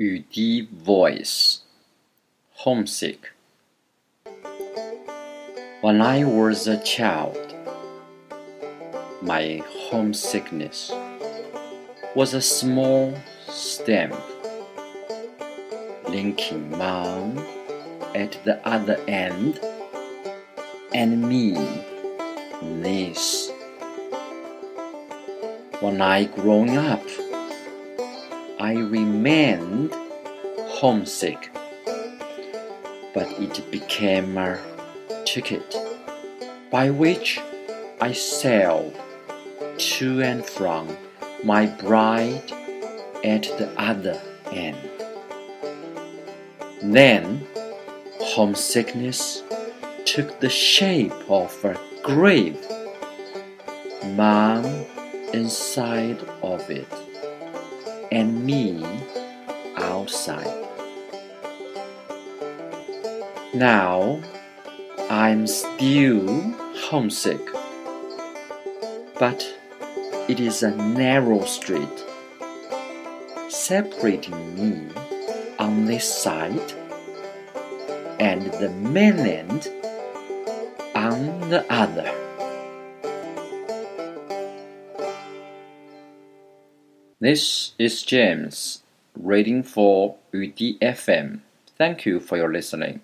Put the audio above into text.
Yudi voice homesick. When I was a child, my homesickness was a small stamp linking mom at the other end and me this. When I grown up, I remained homesick, but it became a ticket by which I sailed to and from my bride at the other end. Then homesickness took the shape of a grave, mom inside of it and me outside. Now I'm still homesick, but it is a narrow strait separating me on this side and the mainland on the other. This is James reading for Yudi FM. Thank you for your listening.